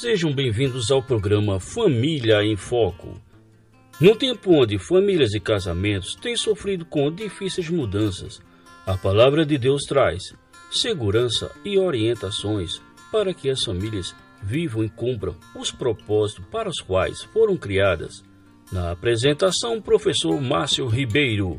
Sejam bem-vindos ao programa Família em Foco. No tempo onde famílias e casamentos têm sofrido com difíceis mudanças, a palavra de Deus traz segurança e orientações para que as famílias vivam e cumpram os propósitos para os quais foram criadas. Na apresentação, professor Márcio Ribeiro.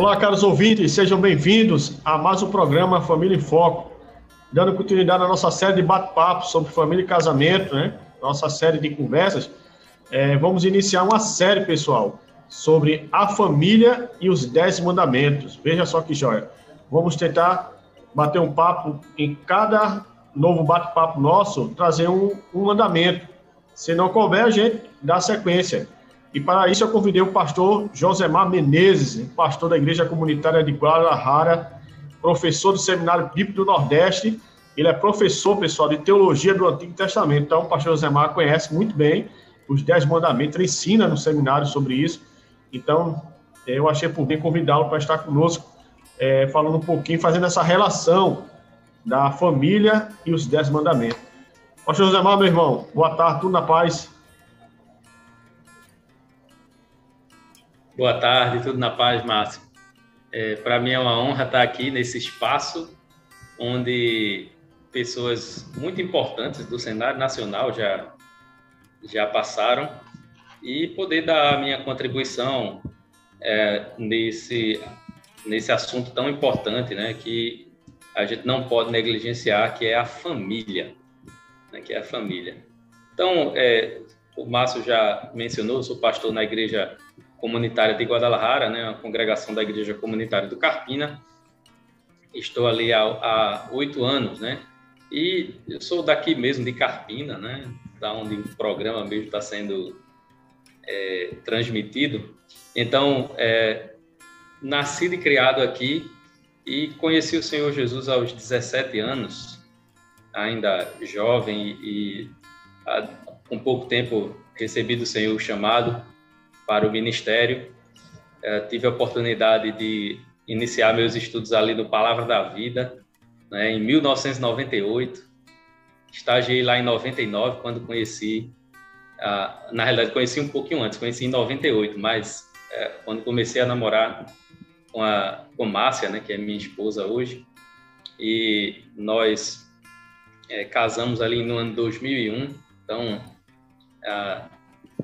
Olá, caros ouvintes, sejam bem-vindos a mais um programa Família em Foco, dando continuidade à nossa série de bate-papo sobre família e casamento, né? Nossa série de conversas. É, vamos iniciar uma série, pessoal, sobre a família e os dez mandamentos. Veja só que joia. Vamos tentar bater um papo em cada novo bate-papo nosso, trazer um, um mandamento. Se não couber, a gente dá sequência. E para isso eu convidei o pastor Josemar Menezes, pastor da Igreja Comunitária de Guadalajara, professor do Seminário Bíblico do Nordeste. Ele é professor, pessoal, de teologia do Antigo Testamento. Então, o pastor Josemar conhece muito bem os Dez Mandamentos, ele ensina no seminário sobre isso. Então, eu achei por bem convidá-lo para estar conosco, é, falando um pouquinho, fazendo essa relação da família e os Dez Mandamentos. Pastor Josemar, meu irmão, boa tarde, tudo na paz. Boa tarde, tudo na paz, Márcio. É, Para mim é uma honra estar aqui nesse espaço onde pessoas muito importantes do cenário nacional já, já passaram e poder dar a minha contribuição é, nesse, nesse assunto tão importante, né, que a gente não pode negligenciar, que é a família, né, que é a família. Então, é, o Márcio já mencionou, sou pastor na igreja comunitária de Guadalajara, né, a congregação da Igreja Comunitária do Carpina. Estou ali há oito anos, né? E eu sou daqui mesmo, de Carpina, né? Da onde o programa mesmo está sendo é, transmitido. Então, é, nascido e criado aqui e conheci o Senhor Jesus aos 17 anos, ainda jovem e, e há pouco tempo recebi do Senhor o chamado para o ministério. É, tive a oportunidade de iniciar meus estudos ali no Palavra da Vida, né, em 1998. Estagiei lá em 99, quando conheci, na realidade conheci um pouquinho antes, conheci em 98, mas uh, quando comecei a namorar com a com Márcia, né, que é minha esposa hoje, e nós uh, casamos ali no ano 2001, então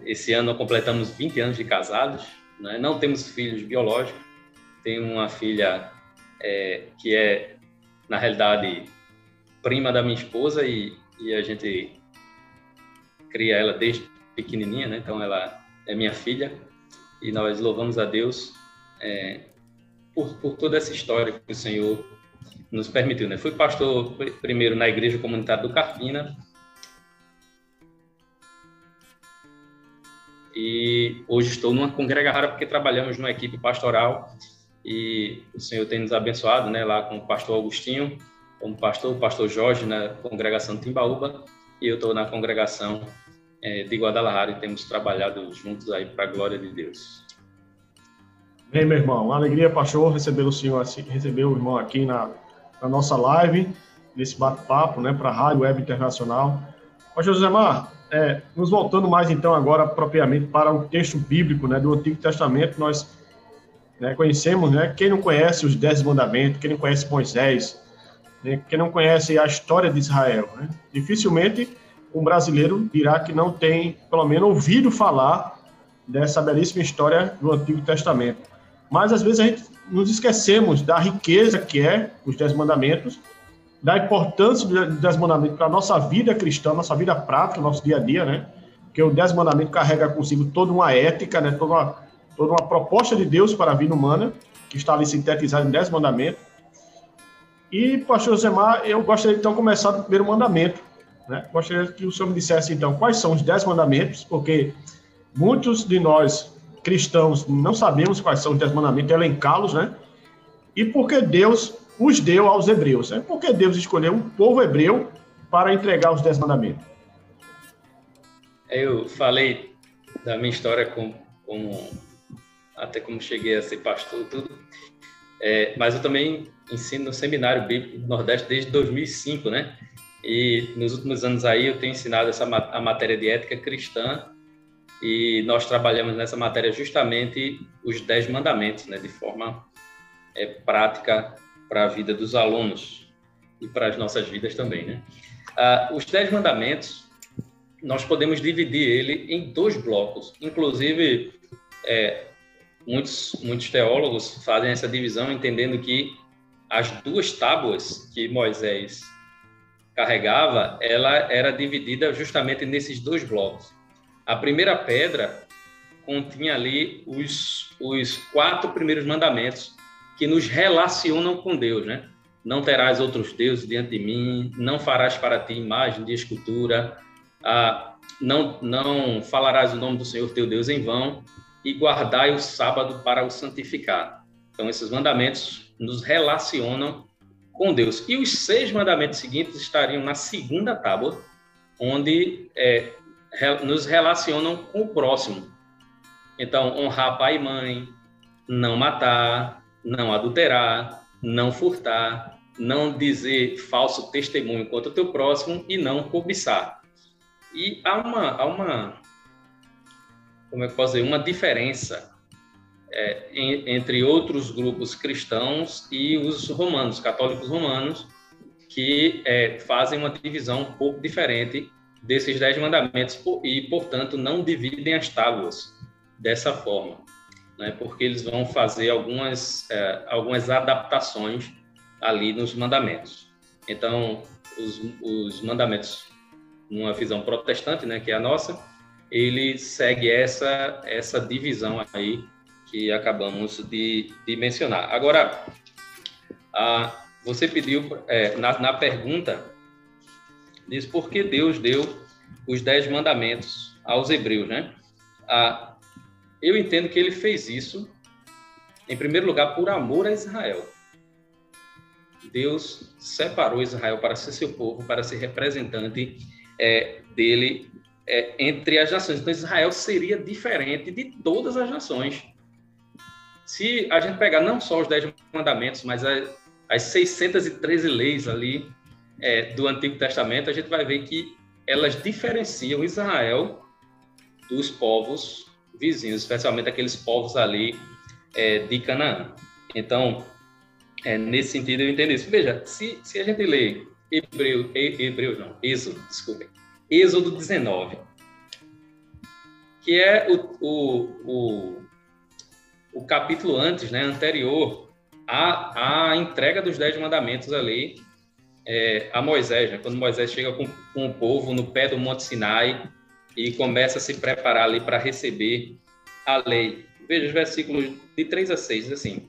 esse ano completamos 20 anos de casados, né? não temos filhos biológicos, tenho uma filha é, que é, na realidade, prima da minha esposa e, e, a gente cria ela desde pequenininha, né? então ela é minha filha e nós louvamos a Deus é, por, por toda essa história que o Senhor nos permitiu. Né? Fui pastor primeiro na igreja comunitária do Carpina, e hoje estou numa congregação porque trabalhamos numa equipe pastoral e o Senhor tem nos abençoado, né, lá com o pastor Agostinho, como pastor, o pastor Jorge na congregação Timbaúba e eu estou na congregação é, de Guadalajara e temos trabalhado juntos aí para a glória de Deus. Bem, meu irmão, uma alegria, pastor, receber o senhor, receber o irmão aqui na, na nossa live, nesse bate-papo, né, para a Rádio Web Internacional. Pastor José Mar, é, nos voltando mais então agora propriamente para o texto bíblico né, do Antigo Testamento, nós né, conhecemos, né, quem não conhece os Dez Mandamentos, quem não conhece Moisés, né, quem não conhece a história de Israel. Né, dificilmente um brasileiro dirá que não tem, pelo menos, ouvido falar dessa belíssima história do Antigo Testamento. Mas às vezes a gente nos esquecemos da riqueza que é os Dez Mandamentos da importância dos Dez Mandamentos para a nossa vida cristã, nossa vida prática, nosso dia a dia, né? Porque o Dez Mandamentos carrega consigo toda uma ética, né? Toda uma, toda uma proposta de Deus para a vida humana, que está ali sintetizada em Dez Mandamentos. E, pastor Zemar, eu gostaria então de começar do primeiro mandamento. Né? Gostaria que o senhor me dissesse então quais são os Dez Mandamentos, porque muitos de nós cristãos não sabemos quais são os Dez Mandamentos, elencá-los, né? E porque Deus os deu aos hebreus. É porque Deus escolheu um povo hebreu para entregar os dez mandamentos. Eu falei da minha história como, como até como cheguei a ser pastor e tudo. É, mas eu também ensino no Seminário Bíblico do Nordeste desde 2005, né? E nos últimos anos aí eu tenho ensinado essa a matéria de ética cristã e nós trabalhamos nessa matéria justamente os dez mandamentos, né? De forma é, prática para a vida dos alunos e para as nossas vidas também, né? Ah, os dez mandamentos nós podemos dividir ele em dois blocos, inclusive é, muitos, muitos teólogos fazem essa divisão entendendo que as duas tábuas que Moisés carregava, ela era dividida justamente nesses dois blocos. A primeira pedra continha ali os, os quatro primeiros mandamentos que nos relacionam com Deus, né? Não terás outros deuses diante de mim, não farás para ti imagem de escultura, ah, não, não falarás o nome do Senhor teu Deus em vão, e guardai o sábado para o santificar. Então, esses mandamentos nos relacionam com Deus. E os seis mandamentos seguintes estariam na segunda tábua, onde é, nos relacionam com o próximo. Então, honrar pai e mãe, não matar, não adulterar, não furtar, não dizer falso testemunho contra o teu próximo e não cobiçar. E há uma, há uma como é que posso dizer, uma diferença é, em, entre outros grupos cristãos e os romanos, católicos romanos, que é, fazem uma divisão um pouco diferente desses dez mandamentos e, portanto, não dividem as tábuas dessa forma, né? porque eles vão fazer algumas, é, algumas adaptações ali nos mandamentos. Então, os, os mandamentos, numa visão protestante, né, que é a nossa, ele segue essa, essa divisão aí que acabamos de, de mencionar. Agora, a, você pediu é, na, na pergunta, diz por que Deus deu os dez mandamentos aos hebreus, né? A, eu entendo que ele fez isso, em primeiro lugar, por amor a Israel. Deus separou Israel para ser seu povo, para ser representante é, dele é, entre as nações. Então, Israel seria diferente de todas as nações. Se a gente pegar não só os Dez Mandamentos, mas as, as 613 leis ali é, do Antigo Testamento, a gente vai ver que elas diferenciam Israel dos povos vizinhos, especialmente aqueles povos ali é, de Canaã. Então, é, nesse sentido, eu entendo isso. Veja, se, se a gente lê Hebreu, Hebreus, não, Êxodo, desculpem, Êxodo 19, que é o, o, o, o capítulo antes, né, anterior à, à entrega dos Dez Mandamentos ali é, a Moisés, né, quando Moisés chega com, com o povo no pé do Monte Sinai e começa a se preparar ali para receber a lei. Veja os versículos de 3 a 6, assim.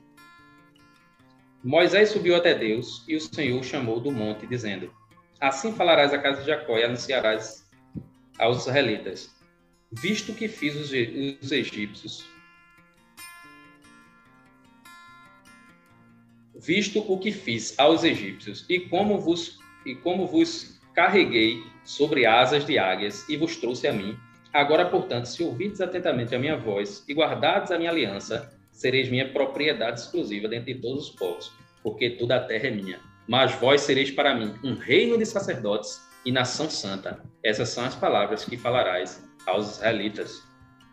Moisés subiu até Deus e o Senhor o chamou do monte, dizendo: Assim falarás à casa de Jacó e anunciarás aos israelitas: Visto que fiz os, os egípcios, visto o que fiz aos egípcios e como vos e como vos carreguei sobre asas de águias e vos trouxe a mim, agora portanto, se ouvides atentamente a minha voz e guardares a minha aliança, sereis minha propriedade exclusiva dentre todos os povos, porque toda a terra é minha mas vós sereis para mim um reino de sacerdotes e nação santa. Essas são as palavras que falarás aos israelitas.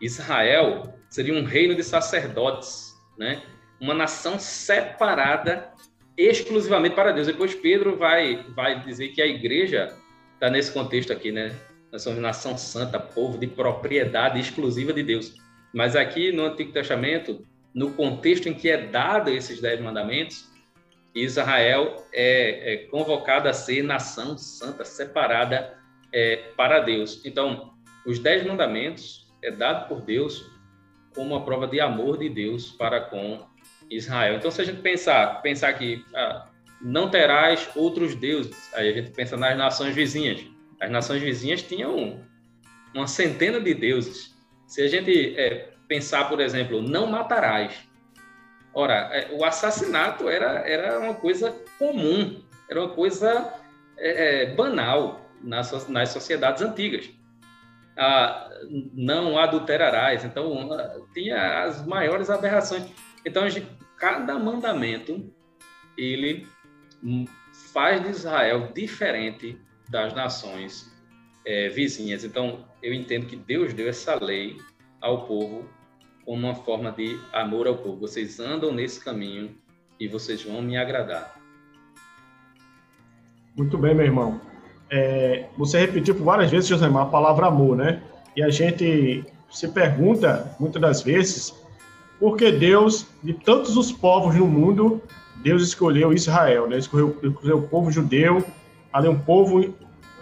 Israel seria um reino de sacerdotes, né? Uma nação separada exclusivamente para Deus. Depois Pedro vai vai dizer que a igreja está nesse contexto aqui, né? Nós somos nação santa, povo de propriedade exclusiva de Deus. Mas aqui no Antigo Testamento, no contexto em que é dado esses dez mandamentos, Israel é, é convocada a ser nação santa, separada é, para Deus. Então, os dez mandamentos é dado por Deus como uma prova de amor de Deus para com Israel. Então, se a gente pensar, pensar que ah, não terás outros deuses, aí a gente pensa nas nações vizinhas. As nações vizinhas tinham uma centena de deuses. Se a gente é, pensar, por exemplo, não matarás, Ora, é, o assassinato era, era uma coisa comum, era uma coisa é, é, banal nas, nas sociedades antigas. ah, não adulterarás. Então, tinha as maiores aberrações. Então, gente, cada mandamento, ele faz de Israel diferente das nações é, vizinhas. Então, eu entendo que Deus deu essa lei ao povo como uma forma de amor ao povo. Vocês andam nesse caminho e vocês vão me agradar. Muito bem, meu irmão. É, você repetiu por várias vezes, Josemar, a palavra amor, né? E a gente se pergunta, muitas das vezes, por que Deus, de tantos os povos no mundo, Deus escolheu Israel, né? Escolheu, escolheu o povo judeu, ali um povo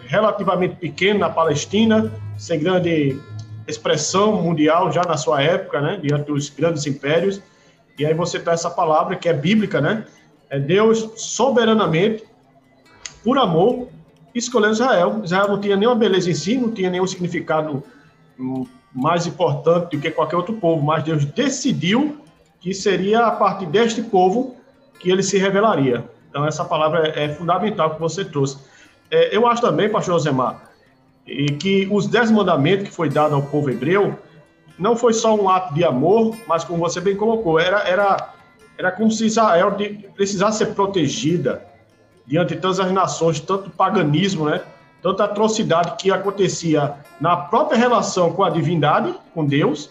relativamente pequeno na Palestina, sem grande expressão mundial já na sua época, né? Diante dos grandes impérios. E aí você tem essa palavra que é bíblica, né? É Deus soberanamente, por amor, escolheu Israel. Israel não tinha nenhuma beleza em si, não tinha nenhum significado hum, mais importante do que qualquer outro povo, mas Deus decidiu que seria a partir deste povo que ele se revelaria. Então, essa palavra é, é fundamental que você trouxe. É, eu acho também, pastor Josemar, que os dez mandamentos que foi dado ao povo hebreu não foi só um ato de amor, mas como você bem colocou, era, era, era como se Israel precisasse ser protegida diante de todas as nações, tanto paganismo, né? Tanta atrocidade que acontecia na própria relação com a divindade, com Deus,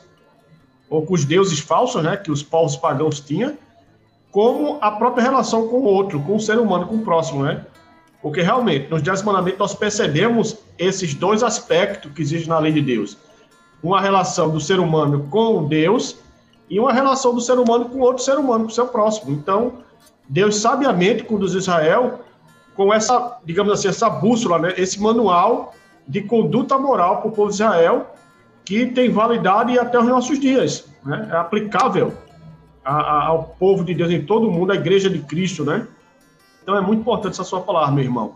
ou com os deuses falsos, né? Que os povos pagãos tinham, como a própria relação com o outro, com o ser humano, com o próximo, né? Porque realmente, nos Dez Mandamentos, nós percebemos esses dois aspectos que existem na lei de Deus: uma relação do ser humano com Deus e uma relação do ser humano com outro ser humano, com seu próximo. Então, Deus sabiamente conduz Israel com essa, digamos assim, essa bússola, né? esse manual de conduta moral para o povo de Israel, que tem validade até os nossos dias, né? é aplicável a, a, ao povo de Deus em todo o mundo, a igreja de Cristo, né? Então é muito importante essa sua palavra, meu irmão.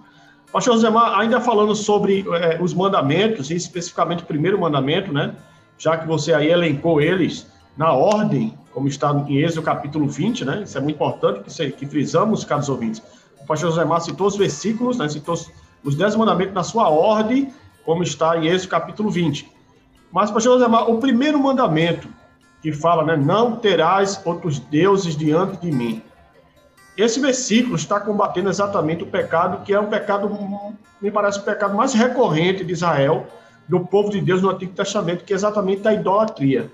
Pastor Josemar, ainda falando sobre é, os mandamentos, e especificamente o primeiro mandamento, né? Já que você aí elencou eles na ordem, como está em Êxodo capítulo 20, né? Isso é muito importante que, que frisamos, caros ouvintes. Pastor Josemar citou os versículos, né? Citou os dez mandamentos na sua ordem, como está em Êxodo capítulo 20. Mas, pastor Josemar, o primeiro mandamento que fala, né? Não terás outros deuses diante de mim. Esse versículo está combatendo exatamente o pecado, que é um pecado, me parece, o pecado mais recorrente de Israel, do povo de Deus no Antigo Testamento, que é exatamente a idolatria.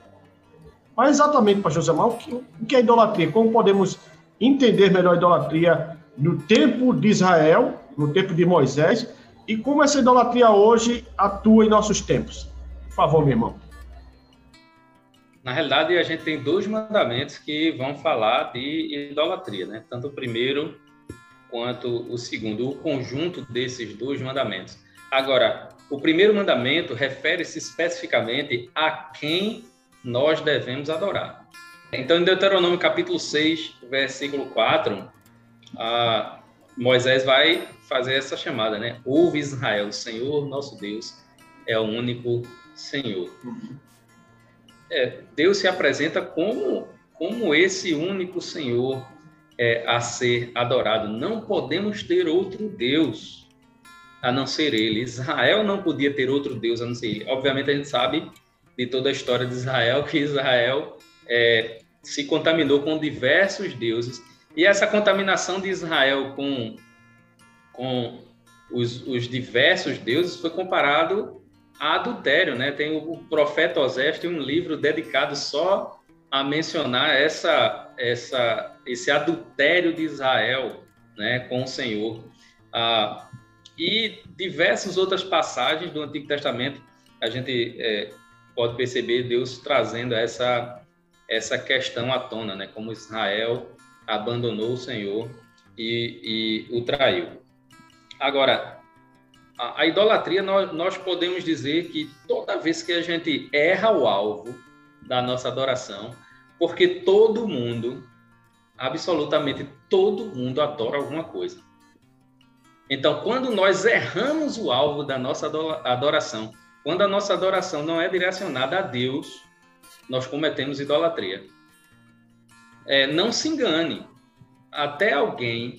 Mas exatamente, pastor Samuel, o que é idolatria? Como podemos entender melhor a idolatria no tempo de Israel, no tempo de Moisés, e como essa idolatria hoje atua em nossos tempos? Por favor, meu irmão. Na realidade, a gente tem dois mandamentos que vão falar de idolatria, né? Tanto o primeiro quanto o segundo, o conjunto desses dois mandamentos. Agora, o primeiro mandamento refere-se especificamente a quem nós devemos adorar. Então, em Deuteronômio capítulo 6, versículo 4, Moisés vai fazer essa chamada, né? Ouve Israel, o Senhor nosso Deus é o único Senhor. É, Deus se apresenta como, como esse único Senhor é, a ser adorado. Não podemos ter outro Deus a não ser Ele. Israel não podia ter outro Deus a não ser Ele. Obviamente, a gente sabe de toda a história de Israel que Israel é, se contaminou com diversos deuses. E essa contaminação de Israel com, com os, os diversos deuses foi comparado a adultério, né? Tem o, profeta Osés tem um livro dedicado só a mencionar essa, essa, esse adultério de Israel, né, com o Senhor. Ah, e diversas outras passagens do Antigo Testamento a gente é, pode perceber Deus trazendo essa essa questão à tona, né? Como Israel abandonou o Senhor e, e o traiu. Agora, a, a idolatria, nós, nós podemos dizer que toda vez que a gente erra o alvo da nossa adoração, porque todo mundo, absolutamente todo mundo adora alguma coisa. Então, quando nós erramos o alvo da nossa adoração, quando a nossa adoração não é direcionada a Deus, nós cometemos idolatria. É, não se engane, até alguém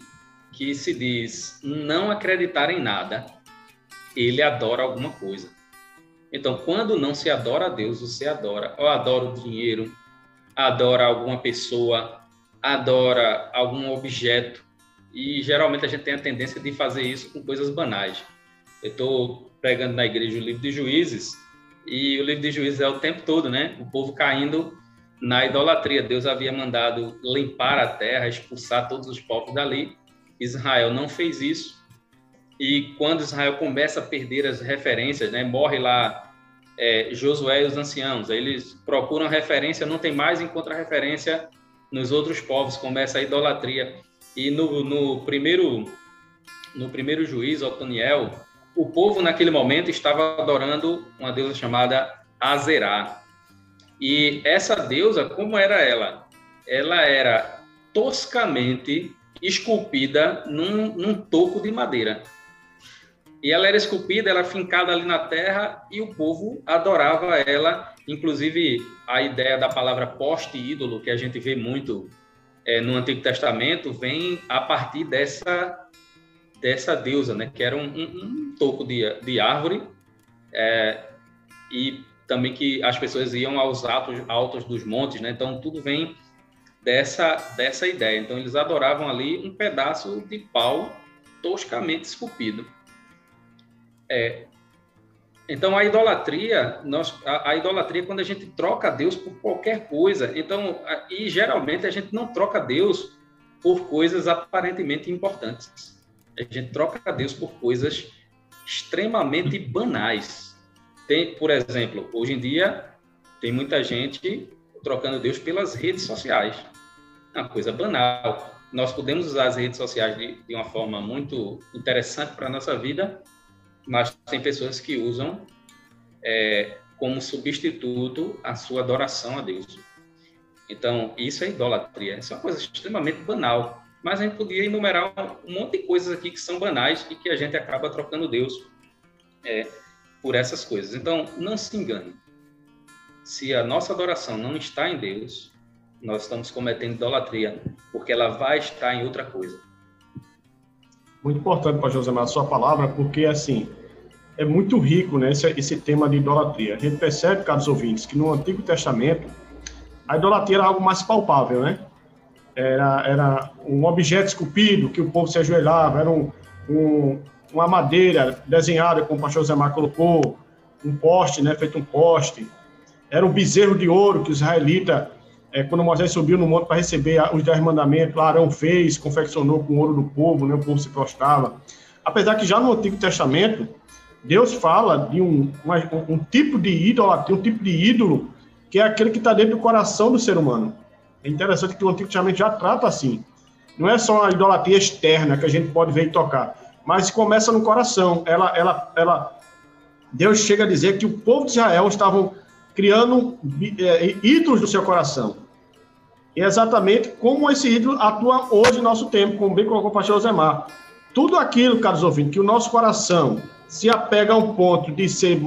que se diz não acreditar em nada, ele adora alguma coisa. Então, quando não se adora a Deus, você adora, ou adora o dinheiro, adora alguma pessoa, adora algum objeto, e geralmente a gente tem a tendência de fazer isso com coisas banais. Eu estou pregando na igreja o livro de Juízes, e o livro de Juízes é o tempo todo, né? O povo caindo na idolatria. Deus havia mandado limpar a terra, expulsar todos os povos dali. Israel não fez isso. E quando Israel começa a perder as referências, né? Morre lá é, Josué e os anciãos. Eles procuram referência, não tem mais, encontra referência nos outros povos. Começa a idolatria. E no, no primeiro no primeiro juiz, Otoniel, o povo naquele momento estava adorando uma deusa chamada Azerá. E essa deusa, como era ela? Ela era toscamente esculpida num, num toco de madeira. E ela era esculpida, ela fincada ali na terra e o povo adorava ela. Inclusive, a ideia da palavra poste-ídolo, que a gente vê muito é, no Antigo Testamento, vem a partir dessa dessa deusa, né? Que era um, um, um toco de, de árvore é, e também que as pessoas iam aos altos, altos dos montes, né? Então tudo vem dessa dessa ideia. Então eles adoravam ali um pedaço de pau toscamente esculpido. É, então a idolatria, nós, a, a, idolatria é quando a gente troca Deus por qualquer coisa. Então, a, e geralmente a gente não troca Deus por coisas aparentemente importantes. A gente troca Deus por coisas extremamente banais. Tem, por exemplo, hoje em dia tem muita gente trocando Deus pelas redes sociais. É uma coisa banal. Nós podemos usar as redes sociais de, de uma forma muito interessante para a nossa vida, mas tem pessoas que usam é, como substituto a sua adoração a Deus. Então, isso é idolatria. Isso é uma coisa extremamente banal mas a gente podia enumerar um monte de coisas aqui que são banais e que a gente acaba trocando Deus é, por essas coisas. Então, não se engane. Se a nossa adoração não está em Deus, nós estamos cometendo idolatria, porque ela vai estar em outra coisa. Muito importante, Pastor Josemar, a sua palavra, porque, assim, é muito rico né, esse, esse tema de idolatria. A gente percebe, caros ouvintes, que no Antigo Testamento, a idolatria era algo mais palpável, né? era, era um objeto esculpido que o povo se ajoelhava, era um, um, uma madeira desenhada, como o pastor Zé Mar colocou, um poste, né, feito um poste. Era um bezerro de ouro que os israelitas, é, quando Moisés subiu no monte para receber os dez mandamentos, Arão fez, confeccionou com ouro do povo, né, o povo se prostrava. Apesar que já no Antigo Testamento, Deus fala de um, uma, um, um tipo de idolatria, um tipo de ídolo, que é aquele que está dentro do coração do ser humano. É interessante que o Antigo Testamento já trata assim. Não é só a idolatria externa que a gente pode ver e tocar, mas começa no coração. Ela, ela, ela, Deus chega a dizer que o povo de Israel estavam criando é, ídolos no seu coração. E é exatamente como esse ídolo atua hoje no nosso tempo, como bem colocou o pastor Osemar. Tudo aquilo, caros ouvintes, que o nosso coração se apega a um ponto de ser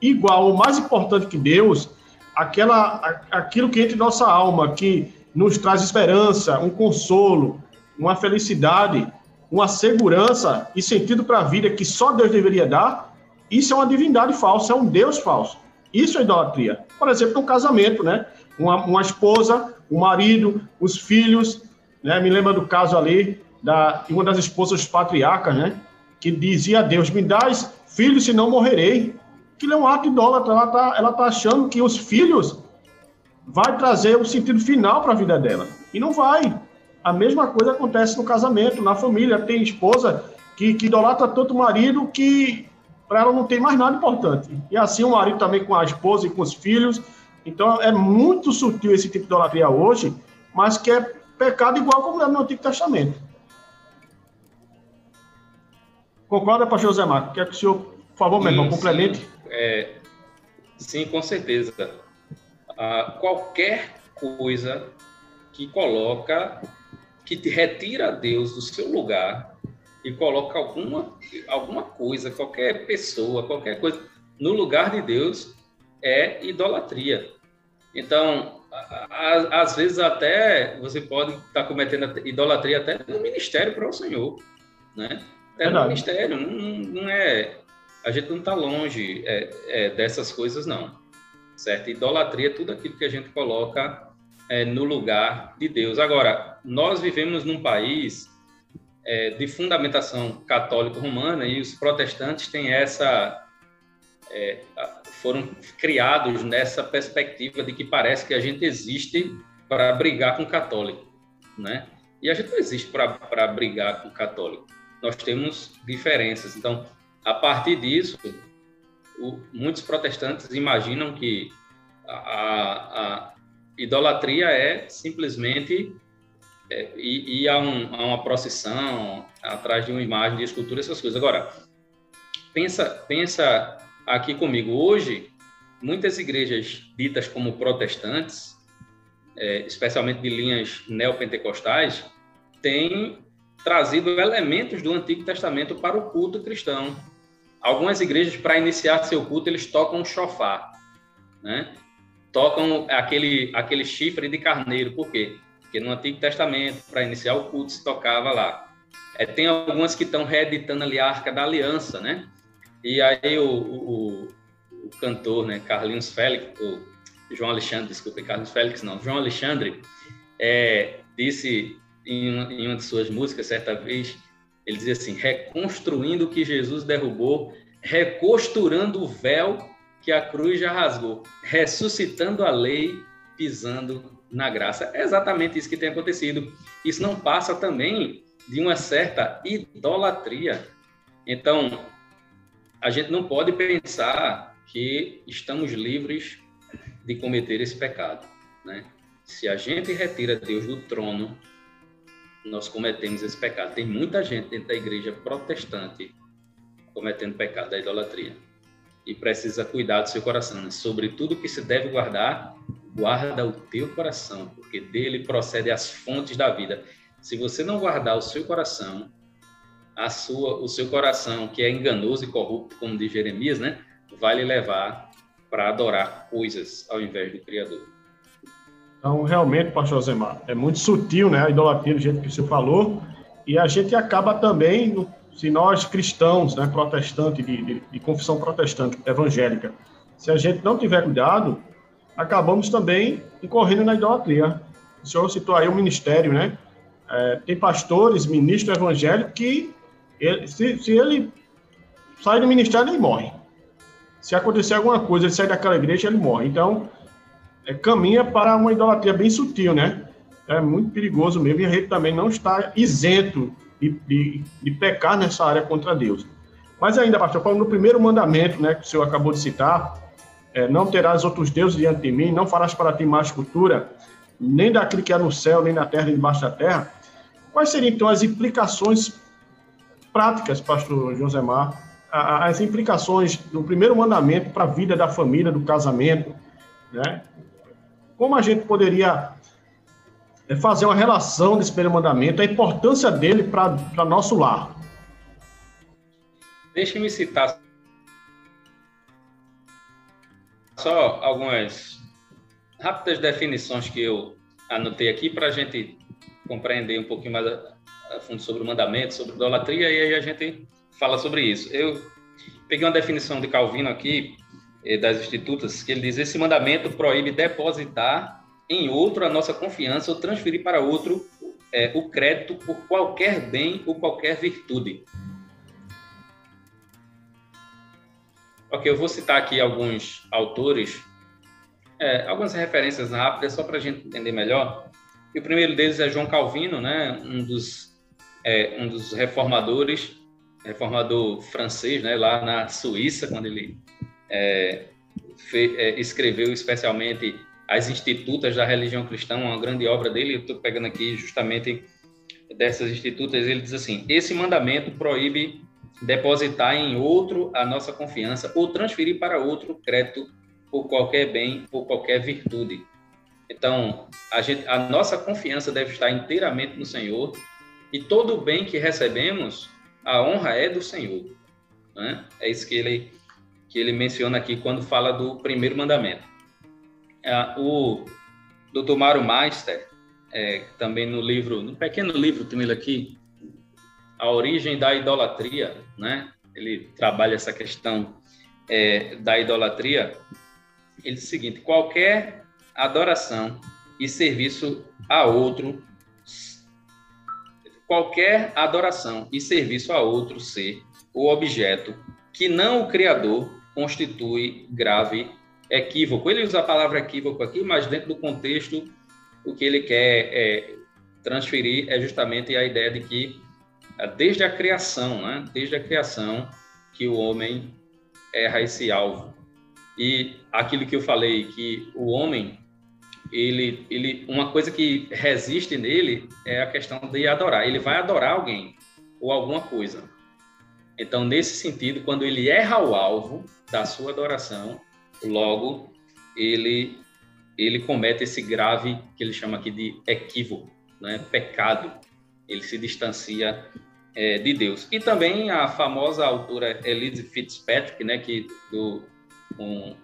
igual ou mais importante que Deus, aquela, aquilo que entra em nossa alma, que nos traz esperança, um consolo, uma felicidade, uma segurança e sentido para a vida que só Deus deveria dar, isso é uma divindade falsa, é um Deus falso. Isso é idolatria. Por exemplo, no casamento, né? Uma, uma esposa, o um marido, os filhos, né? Me lembra do caso ali da uma das esposas patriarcas, né? Que dizia a Deus: Me dás filhos, senão morrerei. Aquilo é um ato idólatra. Ela está ela tá achando que os filhos vai trazer o sentido final para a vida dela. E não vai. A mesma coisa acontece no casamento, na família. Tem esposa que, que idolatra tanto o marido que para ela não tem mais nada importante. E assim o marido também com a esposa e com os filhos. Então é muito sutil esse tipo de idolatria hoje, mas que é pecado igual como era no Antigo Testamento. Concorda, pastor José Marcos? Quer que o senhor, por favor, meu irmão, complemente? É, sim, com certeza. Ah, qualquer coisa que coloca, que te retira Deus do seu lugar e coloca alguma, alguma coisa, qualquer pessoa, qualquer coisa no lugar de Deus é idolatria. Então, às vezes até você pode estar cometendo idolatria até no ministério para o Senhor, né? Até no ministério, não, não é a gente não está longe é, é, dessas coisas, não. Certo? Idolatria é tudo aquilo que a gente coloca é, no lugar de Deus. Agora, nós vivemos num país é, de fundamentação católico-romana e os protestantes têm essa. É, foram criados nessa perspectiva de que parece que a gente existe para brigar com o católico, né? E a gente não existe para brigar com o católico. Nós temos diferenças. Então, a partir disso, o, muitos protestantes imaginam que a, a idolatria é simplesmente é, ir, a, um, a, uma procissão atrás de uma imagem de escultura, essas coisas. Agora, pensa, pensa aqui comigo. Hoje, muitas igrejas ditas como protestantes, é, especialmente de linhas neopentecostais, têm trazido elementos do Antigo Testamento para o culto cristão algumas igrejas, para iniciar seu culto, eles tocam um chofar, né? Tocam aquele, aquele chifre de carneiro. Por quê? Porque no Antigo Testamento, para iniciar o culto, se tocava lá. É, tem algumas que estão reeditando ali a Arca da Aliança, né? E aí o, o, o cantor, né, Carlinhos Félix, o João Alexandre, desculpe, Carlos Félix não, João Alexandre, é, disse em, em uma de suas músicas, certa vez, ele dizia assim: reconstruindo o que Jesus derrubou, recosturando o véu que a cruz já rasgou, ressuscitando a lei, pisando na graça. É exatamente isso que tem acontecido. Isso não passa também de uma certa idolatria. Então, a gente não pode pensar que estamos livres de cometer esse pecado, né? Se a gente retira Deus do trono, nós cometemos esse pecado. Tem muita gente dentro da igreja protestante cometendo pecado da idolatria. E precisa cuidar do seu coração. Sobre tudo que se deve guardar, guarda o teu coração, porque dele procede as fontes da vida. Se você não guardar o seu coração, a sua, o seu coração, que é enganoso e corrupto, como diz Jeremias, né, vai lhe levar para adorar coisas ao invés do Criador. Então, realmente, pastor Zemar, é muito sutil, né, a idolatria do jeito que você falou, e a gente acaba também, se nós cristãos, né, protestantes, de, de, de confissão protestante, evangélica, se a gente não tiver cuidado, acabamos também incorrendo na idolatria. O senhor citou aí o ministério, né? É, tem pastores, ministros evangélicos que, ele, se, se, ele sai do ministério, ele morre. Se acontecer alguma coisa, ele sai daquela igreja, ele morre. Então, é, caminha para uma idolatria bem sutil, né? É muito perigoso mesmo e a gente também não está isento de pecar nessa área contra Deus. Mas ainda, pastor, falando no primeiro mandamento, né, que o senhor acabou de citar, é, não terás outros deuses diante de mim, não farás para ti mais cultura, nem daquilo que é no céu, nem na terra, nem debaixo da terra. Quais seriam, então, as implicações práticas, pastor Josemar, as implicações do primeiro mandamento para a vida da família, do casamento, né? como a gente poderia é, fazer uma relação desse primeiro mandamento, a importância dele para nosso lar. Deixe-me citar só algumas rápidas definições que eu anotei aqui para a gente compreender um pouquinho mais a, fundo sobre o mandamento, sobre idolatria, e aí a gente fala sobre isso. Eu peguei uma definição de Calvino aqui, das Institutas, que ele diz: esse mandamento proíbe depositar em outro a nossa confiança ou transferir para outro é, o crédito por qualquer bem ou qualquer virtude. Ok, eu vou citar aqui alguns autores, é, algumas referências rápidas, só para a gente entender melhor. E o primeiro deles é João Calvino, né, um, dos, é, um dos reformadores, reformador francês, né, lá na Suíça, quando ele é, fe, é, escreveu especialmente as Institutas da Religião Cristã, uma grande obra dele. Eu estou pegando aqui justamente dessas Institutas. Ele diz assim: esse mandamento proíbe depositar em outro a nossa confiança ou transferir para outro crédito por qualquer bem, por qualquer virtude. Então, a, gente, a nossa confiança deve estar inteiramente no Senhor e todo o bem que recebemos, a honra é do Senhor. Né? É isso que ele que ele menciona aqui quando fala do primeiro mandamento. É, o Dr. Mário Meister, é, também no livro, no pequeno livro tem ele aqui, A Origem da Idolatria, né? ele trabalha essa questão é, da idolatria, ele diz o seguinte: qualquer adoração e serviço a outro, qualquer adoração e serviço a outro ser ou objeto que não o Criador constitui grave equívoco. Ele usa a palavra equívoco aqui, mas dentro do contexto, o que ele quer é, transferir é justamente a ideia de que é, desde a criação, né? desde a criação, que o homem erra esse alvo. E aquilo que eu falei, que o homem, ele, ele, uma coisa que resiste nele é a questão de adorar. Ele vai adorar alguém ou alguma coisa. Então, nesse sentido, quando ele erra o alvo da sua adoração, logo ele ele comete esse grave que ele chama aqui de equívoco, né? pecado. Ele se distancia é, de Deus. E também a famosa autora Elise Fitzpatrick, né, que do um,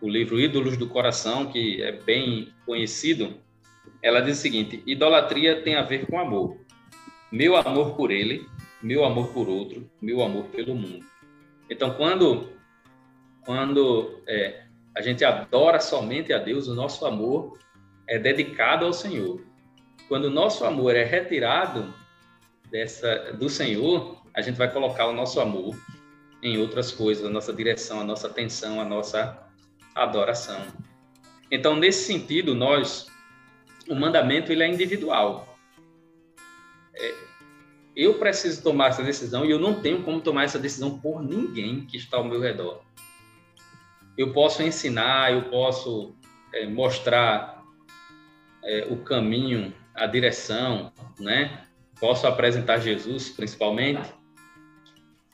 o livro Ídolos do Coração, que é bem conhecido, ela diz o seguinte: idolatria tem a ver com amor. Meu amor por ele meu amor por outro, meu amor pelo mundo. Então, quando, quando é, a gente adora somente a Deus, o nosso amor é dedicado ao Senhor. Quando o nosso amor é retirado dessa, do Senhor, a gente vai colocar o nosso amor em outras coisas, a nossa direção, a nossa atenção, a nossa adoração. Então, nesse sentido, nós, o mandamento ele é individual. É, eu preciso tomar essa decisão e eu não tenho como tomar essa decisão por ninguém que está ao meu redor. Eu posso ensinar, eu posso é, mostrar é, o caminho, a direção, né? Posso apresentar Jesus, principalmente,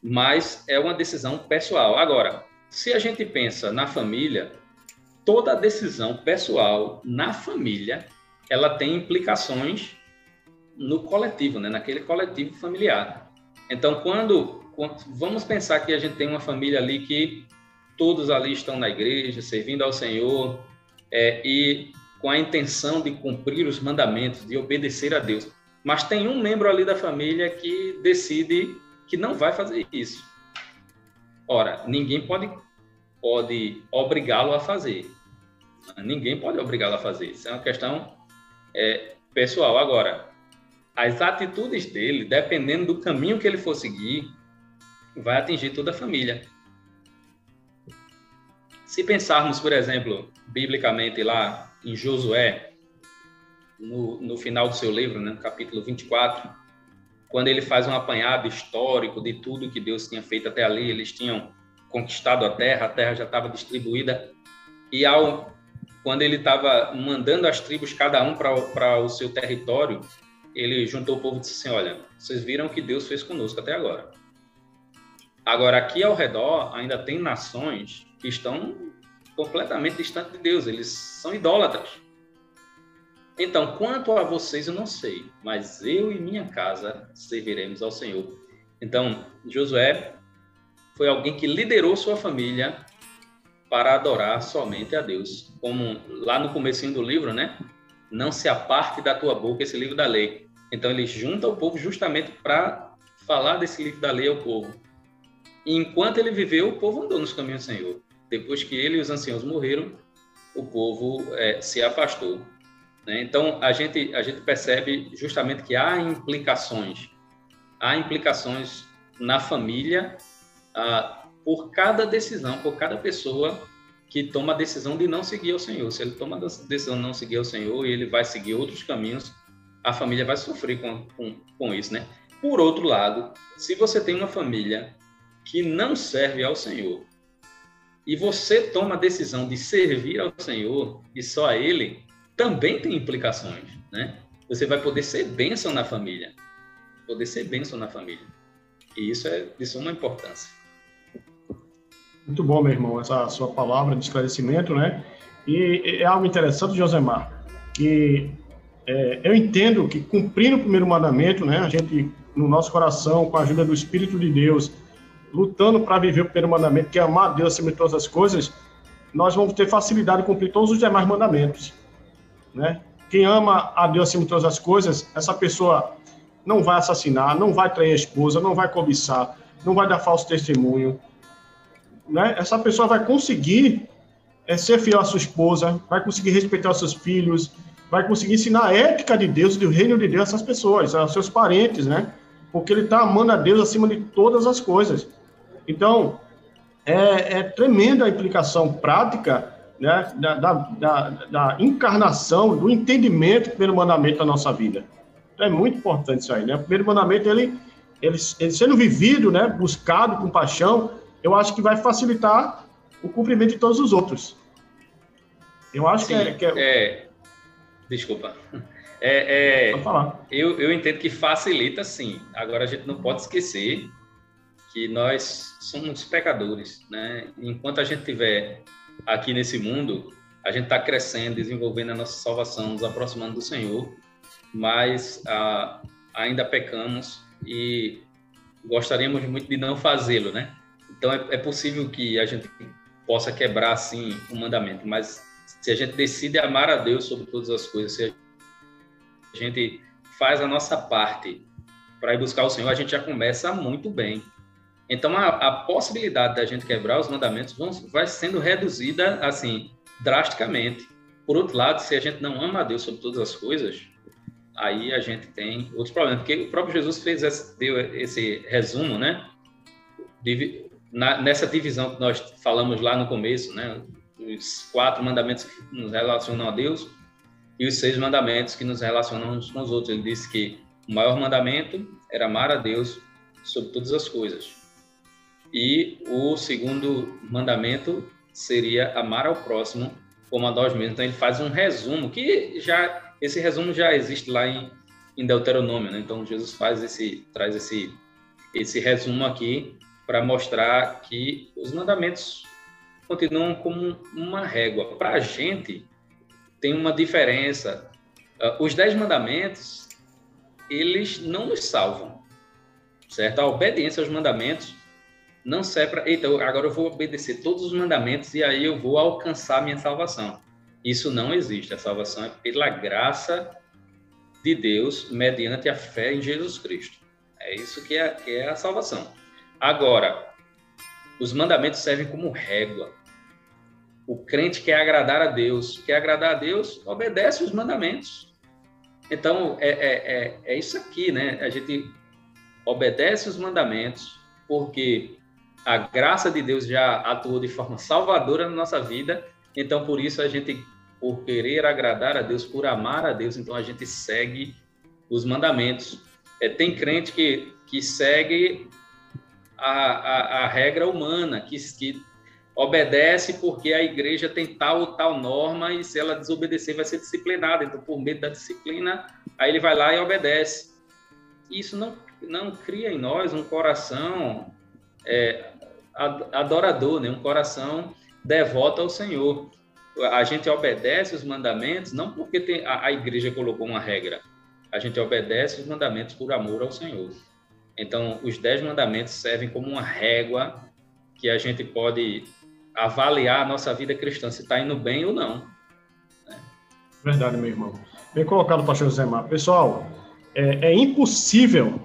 mas é uma decisão pessoal. Agora, se a gente pensa na família, toda decisão pessoal na família, ela tem implicações no coletivo, né? naquele coletivo familiar. Então, quando, quando, vamos pensar que a gente tem uma família ali que todos ali estão na igreja, servindo ao Senhor é, e com a intenção de cumprir os mandamentos, de obedecer a Deus. Mas tem um membro ali da família que decide que não vai fazer isso. Ora, ninguém pode, pode obrigá-lo a fazer. Ninguém pode obrigá-lo a fazer. Isso é uma questão é, pessoal. Agora, as atitudes dele, dependendo do caminho que ele for seguir, vai atingir toda a família. Se pensarmos, por exemplo, biblicamente lá em Josué, no, no final do seu livro, né, no capítulo 24, quando ele faz um apanhado histórico de tudo que Deus tinha feito até ali, eles tinham conquistado a terra, a terra já estava distribuída, e ao quando ele estava mandando as tribos, cada um para o seu território, ele juntou o povo e disse assim: Olha, vocês viram o que Deus fez conosco até agora. Agora, aqui ao redor, ainda tem nações que estão completamente distantes de Deus, eles são idólatras. Então, quanto a vocês, eu não sei, mas eu e minha casa serviremos ao Senhor. Então, Josué foi alguém que liderou sua família para adorar somente a Deus. Como lá no comecinho do livro, né? não se aparte da tua boca esse livro da lei. Então ele junta o povo justamente para falar desse livro da lei ao povo. E enquanto ele viveu, o povo andou nos caminhos do Senhor. Depois que ele e os anciãos morreram, o povo é, se afastou. Né? Então a gente a gente percebe justamente que há implicações, há implicações na família ah, por cada decisão, por cada pessoa que toma a decisão de não seguir o Senhor. Se ele toma a decisão de não seguir o Senhor e ele vai seguir outros caminhos, a família vai sofrer com, com, com isso, né? Por outro lado, se você tem uma família que não serve ao Senhor e você toma a decisão de servir ao Senhor e só a Ele, também tem implicações, né? Você vai poder ser bênção na família, poder ser bênção na família. E isso é de suma importância. Muito bom, meu irmão, essa sua palavra de esclarecimento, né? E é algo interessante, Josemar, que é, eu entendo que cumprindo o primeiro mandamento, né, a gente, no nosso coração, com a ajuda do Espírito de Deus, lutando para viver o primeiro mandamento, que é amar Deus acima de todas as coisas, nós vamos ter facilidade de cumprir todos os demais mandamentos, né? Quem ama a Deus acima de todas as coisas, essa pessoa não vai assassinar, não vai trair a esposa, não vai cobiçar, não vai dar falso testemunho. Né? Essa pessoa vai conseguir é, ser fiel à sua esposa, vai conseguir respeitar os seus filhos, vai conseguir ensinar a ética de Deus, do reino de Deus a essas pessoas, aos seus parentes, né? Porque ele está amando a Deus acima de todas as coisas. Então, é, é tremenda a implicação prática né, da, da, da, da, encarnação, do entendimento do primeiro mandamento da nossa vida. Então, é muito importante isso aí, né? O primeiro mandamento, ele, ele, ele sendo vivido, né, buscado com paixão, eu acho que vai facilitar o cumprimento de todos os outros. Eu acho Sim, que, é, que é... é... Desculpa. É, é... falar. Eu, eu entendo que facilita, sim. Agora, a gente não pode esquecer que nós somos pecadores, né? Enquanto a gente tiver aqui nesse mundo, a gente está crescendo, desenvolvendo a nossa salvação, nos aproximando do Senhor, mas ah, ainda pecamos e gostaríamos muito de não fazê-lo, né? Então é, é, possível que a gente possa quebrar assim o mandamento, mas se a gente decide amar a Deus sobre todas as coisas, se a gente faz a nossa parte para ir buscar o Senhor, a gente já começa muito bem. Então, a, a possibilidade da gente quebrar os mandamentos vão, vai sendo reduzida, assim, drasticamente. Por outro lado, se a gente não ama a Deus sobre todas as coisas, aí a gente tem outros problemas. Porque o próprio Jesus fez esse, deu esse resumo, né? Na, nessa divisão que nós falamos lá no começo, né? Os quatro mandamentos que nos relacionam a Deus e os seis mandamentos que nos relacionam uns com os outros. Ele disse que o maior mandamento era amar a Deus sobre todas as coisas. E o segundo mandamento seria amar ao próximo como a nós mesmos. Então ele faz um resumo que já esse resumo já existe lá em, em Deuteronômio, né? Então Jesus faz esse traz esse esse resumo aqui para mostrar que os mandamentos continuam como uma régua. Para a gente tem uma diferença. Uh, os dez mandamentos eles não nos salvam, certo? A obediência aos mandamentos não serve para. Eita, agora eu vou obedecer todos os mandamentos e aí eu vou alcançar minha salvação. Isso não existe. A salvação é pela graça de Deus, mediante a fé em Jesus Cristo. É isso que é, que é a salvação. Agora, os mandamentos servem como régua. O crente quer agradar a Deus. Quer agradar a Deus, obedece os mandamentos. Então, é, é, é, é isso aqui, né? A gente obedece os mandamentos porque a graça de Deus já atuou de forma salvadora na nossa vida, então por isso a gente, por querer agradar a Deus, por amar a Deus, então a gente segue os mandamentos. É, tem crente que, que segue a, a, a regra humana, que, que obedece porque a igreja tem tal ou tal norma e se ela desobedecer vai ser disciplinada. Então, por medo da disciplina, aí ele vai lá e obedece. Isso não, não cria em nós um coração é, adorador, né? um coração devoto ao Senhor. A gente obedece os mandamentos não porque tem, a, a igreja colocou uma regra, a gente obedece os mandamentos por amor ao Senhor. Então, os dez mandamentos servem como uma régua que a gente pode avaliar a nossa vida cristã, se está indo bem ou não. Né? Verdade, meu irmão. Bem colocado, pastor José. Pessoal, é, é impossível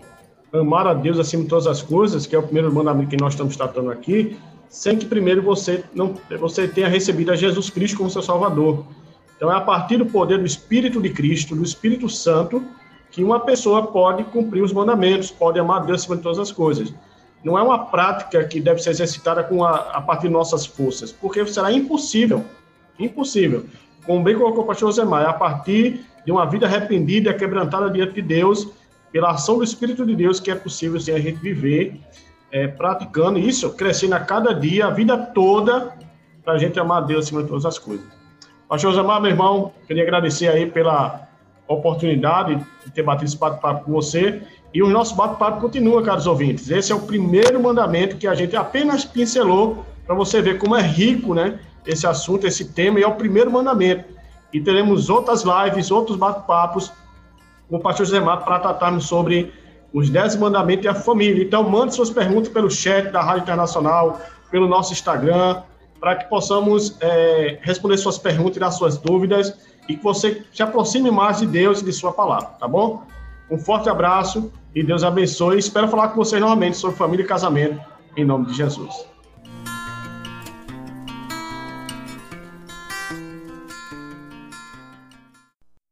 amar a Deus acima de todas as coisas, que é o primeiro mandamento que nós estamos tratando aqui, sem que primeiro você não você tenha recebido a Jesus Cristo como seu Salvador. Então é a partir do poder do Espírito de Cristo, do Espírito Santo, que uma pessoa pode cumprir os mandamentos, pode amar a Deus acima de todas as coisas. Não é uma prática que deve ser exercitada com a, a partir de nossas forças, porque será impossível, impossível. Como bem colocou o pastor Josemar, é a partir de uma vida arrependida quebrantada diante de Deus, pela ação do Espírito de Deus que é possível assim, a gente viver é, praticando isso, crescendo a cada dia, a vida toda, para a gente amar a Deus acima de todas as coisas. Pastor Zamar, meu irmão, queria agradecer aí pela oportunidade de ter batido esse bate-papo com você. E o nosso bate-papo continua, caros ouvintes. Esse é o primeiro mandamento que a gente apenas pincelou para você ver como é rico, né? Esse assunto, esse tema, e é o primeiro mandamento. E teremos outras lives, outros bate-papos com o pastor Mato para tratarmos sobre os dez mandamentos e a família. Então, mande suas perguntas pelo chat da Rádio Internacional, pelo nosso Instagram, para que possamos é, responder suas perguntas e dar suas dúvidas e que você se aproxime mais de Deus e de sua palavra, tá bom? Um forte abraço e Deus abençoe. Espero falar com vocês novamente sobre família e casamento, em nome de Jesus.